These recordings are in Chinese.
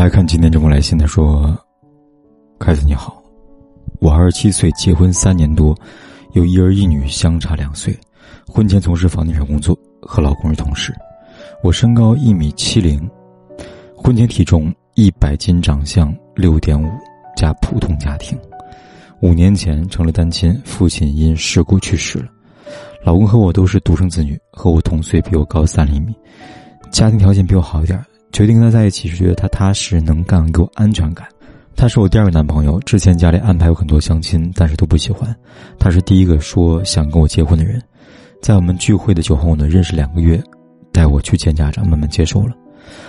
来看今天这封来信，他说：“凯子你好，我二十七岁，结婚三年多，有一儿一女，相差两岁。婚前从事房地产工作，和老公是同事。我身高一米七零，婚前体重一百斤，长相六点五，加普通家庭。五年前成了单亲，父亲因事故去世了。老公和我都是独生子女，和我同岁，比我高三厘米，家庭条件比我好一点。”决定跟他在一起是觉得他踏实能干，给我安全感。他是我第二个男朋友，之前家里安排有很多相亲，但是都不喜欢。他是第一个说想跟我结婚的人，在我们聚会的酒后呢，认识两个月，带我去见家长，慢慢接受了。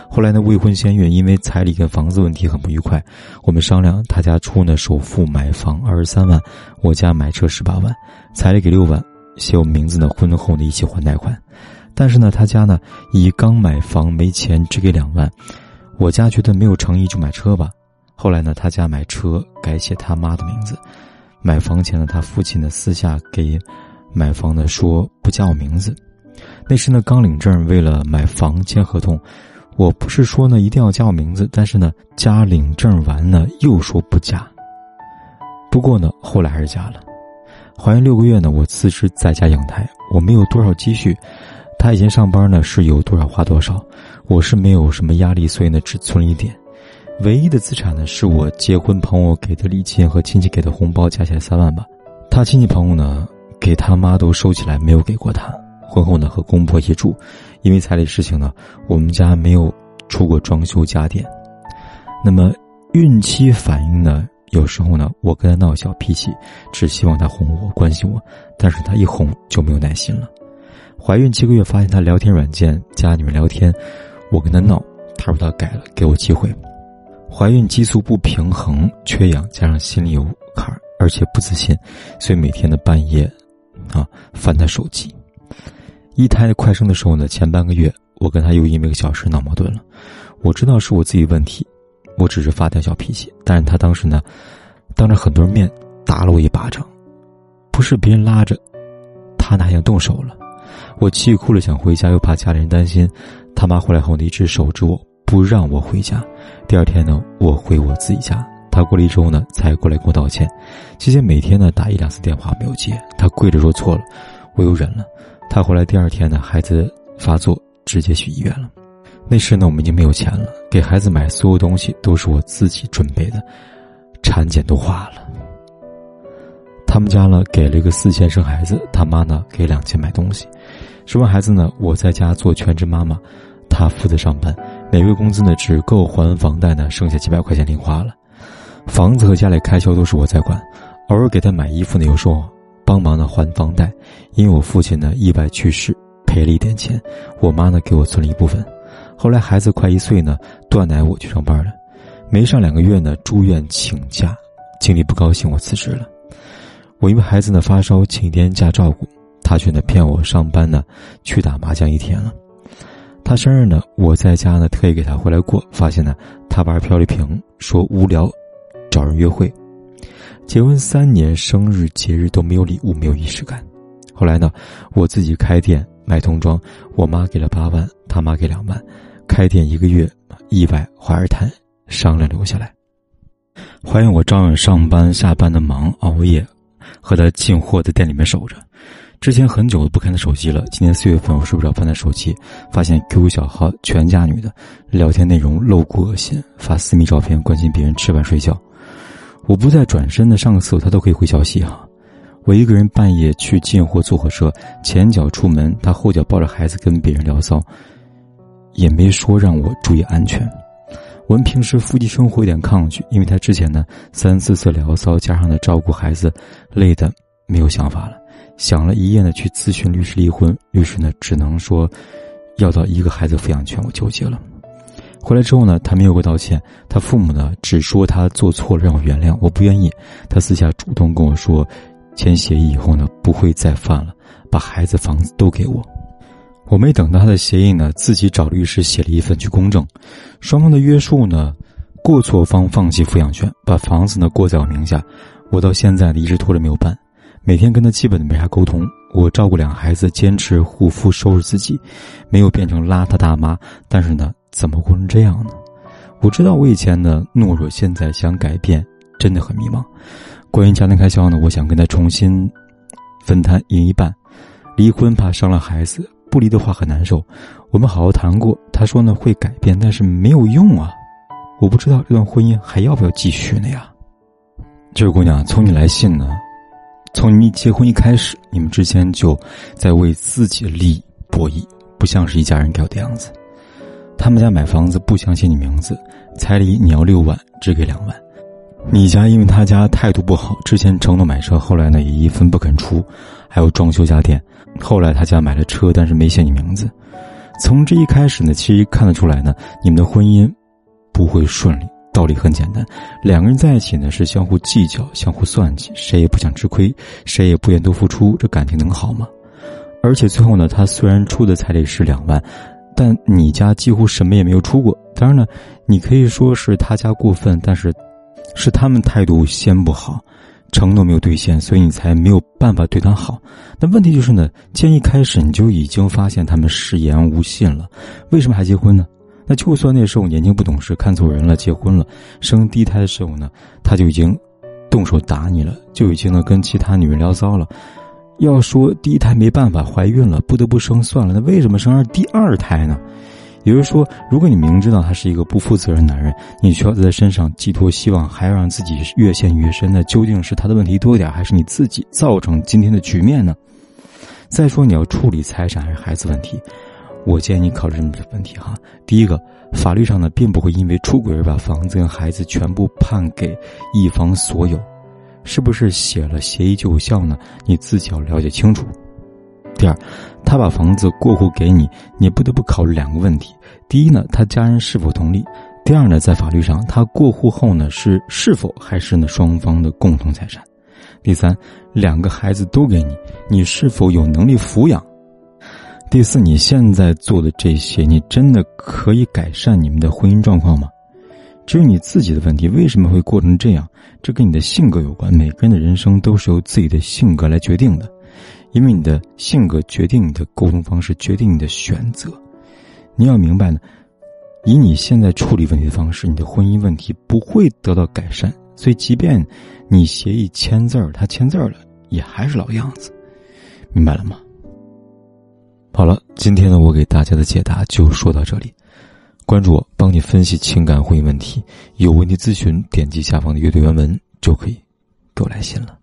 后来呢，未婚先孕，因为彩礼跟房子问题很不愉快，我们商量，他家出呢首付买房二十三万，我家买车十八万，彩礼给六万，写我名字呢，婚后呢一起还贷款。但是呢，他家呢以刚买房没钱，只给两万。我家觉得没有诚意，就买车吧。后来呢，他家买车改写他妈的名字。买房前呢，他父亲呢私下给买房的说不加我名字。那时呢刚领证，为了买房签合同，我不是说呢一定要加我名字，但是呢加领证完呢又说不加。不过呢后来还是加了。怀孕六个月呢，我辞职在家养胎，我没有多少积蓄。他以前上班呢是有多少花多少，我是没有什么压力，所以呢只存一点，唯一的资产呢是我结婚朋友给的礼金和亲戚给的红包，加起来三万吧。他亲戚朋友呢给他妈都收起来，没有给过他。婚后呢和公婆一起住，因为彩礼事情呢，我们家没有出过装修家电。那么孕期反应呢，有时候呢我跟他闹小脾气，只希望他哄我关心我，但是他一哄就没有耐心了。怀孕七个月，发现他聊天软件加女人聊天，我跟他闹，他说他改了，给我机会。怀孕激素不平衡，缺氧，加上心里有坎儿，而且不自信，所以每天的半夜，啊，翻他手机。一胎快生的时候呢，前半个月我跟他又因为个小事闹矛盾了。我知道是我自己问题，我只是发点小脾气，但是他当时呢，当着很多人面打了我一巴掌，不是别人拉着，他哪想动手了。我气哭了，想回家，又怕家里人担心。他妈回来后呢，一直守着我，不让我回家。第二天呢，我回我自己家。他过了一周呢，才过来跟我道歉。期间每天呢，打一两次电话没有接，他跪着说错了，我又忍了。他回来第二天呢，孩子发作，直接去医院了。那时呢，我们已经没有钱了，给孩子买所有东西都是我自己准备的，产检都花了。他们家呢给了一个四千生孩子，他妈呢给两千买东西。生完孩子呢，我在家做全职妈妈，他负责上班，每个月工资呢只够还房贷呢，剩下几百块钱零花了。房子和家里开销都是我在管，偶尔给他买衣服呢，又说帮忙呢还房贷。因为我父亲呢意外去世，赔了一点钱，我妈呢给我存了一部分。后来孩子快一岁呢，断奶我去上班了，没上两个月呢住院请假，经理不高兴，我辞职了。我因为孩子呢发烧，请一天假照顾。他却呢骗我上班呢，去打麻将一天了。他生日呢，我在家呢特意给他回来过，发现呢他玩漂流瓶，说无聊，找人约会。结婚三年，生日节日都没有礼物，没有仪式感。后来呢，我自己开店卖童装，我妈给了八万，他妈给两万。开店一个月，意外怀二胎，商量留下来。怀孕我照样上班下班的忙，熬夜，和他进货在店里面守着。之前很久都不看他手机了。今年四月份，我睡不着，翻他手机，发现 QQ 小号全家女的，聊天内容露骨恶心，发私密照片，关心别人吃饭睡觉。我不再转身的上个厕所，他都可以回消息哈。我一个人半夜去进货坐火车，前脚出门，他后脚抱着孩子跟别人聊骚，也没说让我注意安全。我们平时夫妻生活有点抗拒，因为他之前呢三四次聊骚，加上呢照顾孩子，累的没有想法了。想了一夜呢，去咨询律师离婚。律师呢，只能说要到一个孩子抚养权，我纠结了。回来之后呢，他没有给我道歉，他父母呢只说他做错了，让我原谅。我不愿意，他私下主动跟我说，签协议以后呢不会再犯了，把孩子房子都给我。我没等到他的协议呢，自己找律师写了一份去公证，双方的约束呢，过错方放弃抚养权，把房子呢过在我名下。我到现在呢一直拖着没有办。每天跟他基本没啥沟通，我照顾两孩子，坚持护肤收拾自己，没有变成邋遢大妈。但是呢，怎么过成这样呢？我知道我以前的懦弱，现在想改变真的很迷茫。关于家庭开销呢，我想跟他重新分摊赢一半。离婚怕伤了孩子，不离的话很难受。我们好好谈过，他说呢会改变，但是没有用啊。我不知道这段婚姻还要不要继续呢呀？这位姑娘，从你来信呢，从你们结婚一开始，你们之间就在为自己的利益博弈，不像是一家人该有的样子。他们家买房子不想写你名字，彩礼你要六万，只给两万。你家因为他家态度不好，之前承诺买车，后来呢也一分不肯出，还有装修家电。后来他家买了车，但是没写你名字。从这一开始呢，其实看得出来呢，你们的婚姻不会顺利。道理很简单，两个人在一起呢是相互计较、相互算计，谁也不想吃亏，谁也不愿多付出，这感情能好吗？而且最后呢，他虽然出的彩礼是两万。但你家几乎什么也没有出过，当然呢，你可以说是他家过分，但是，是他们态度先不好，承诺没有兑现，所以你才没有办法对他好。但问题就是呢，既然一开始你就已经发现他们食言无信了，为什么还结婚呢？那就算那时候年轻不懂事，看错人了，结婚了，生第一胎的时候呢，他就已经动手打你了，就已经呢跟其他女人聊骚了。要说第一胎没办法怀孕了，不得不生算了，那为什么生二第二胎呢？也就是说，如果你明知道他是一个不负责任男人，你需要在他身上寄托希望，还要让自己越陷越深，那究竟是他的问题多一点，还是你自己造成今天的局面呢？再说你要处理财产还是孩子问题，我建议你考虑这么个问题哈。第一个，法律上呢，并不会因为出轨而把房子跟孩子全部判给一方所有。是不是写了协议就有效呢？你自己要了解清楚。第二，他把房子过户给你，你不得不考虑两个问题：第一呢，他家人是否同意；第二呢，在法律上，他过户后呢是是否还是呢双方的共同财产；第三，两个孩子都给你，你是否有能力抚养；第四，你现在做的这些，你真的可以改善你们的婚姻状况吗？只有你自己的问题，为什么会过成这样？这跟你的性格有关。每个人的人生都是由自己的性格来决定的，因为你的性格决定你的沟通方式，决定你的选择。你要明白呢，以你现在处理问题的方式，你的婚姻问题不会得到改善。所以，即便你协议签字儿，他签字儿了，也还是老样子。明白了吗？好了，今天呢，我给大家的解答就说到这里。关注我，帮你分析情感婚姻问题。有问题咨询，点击下方的阅读原文就可以给我来信了。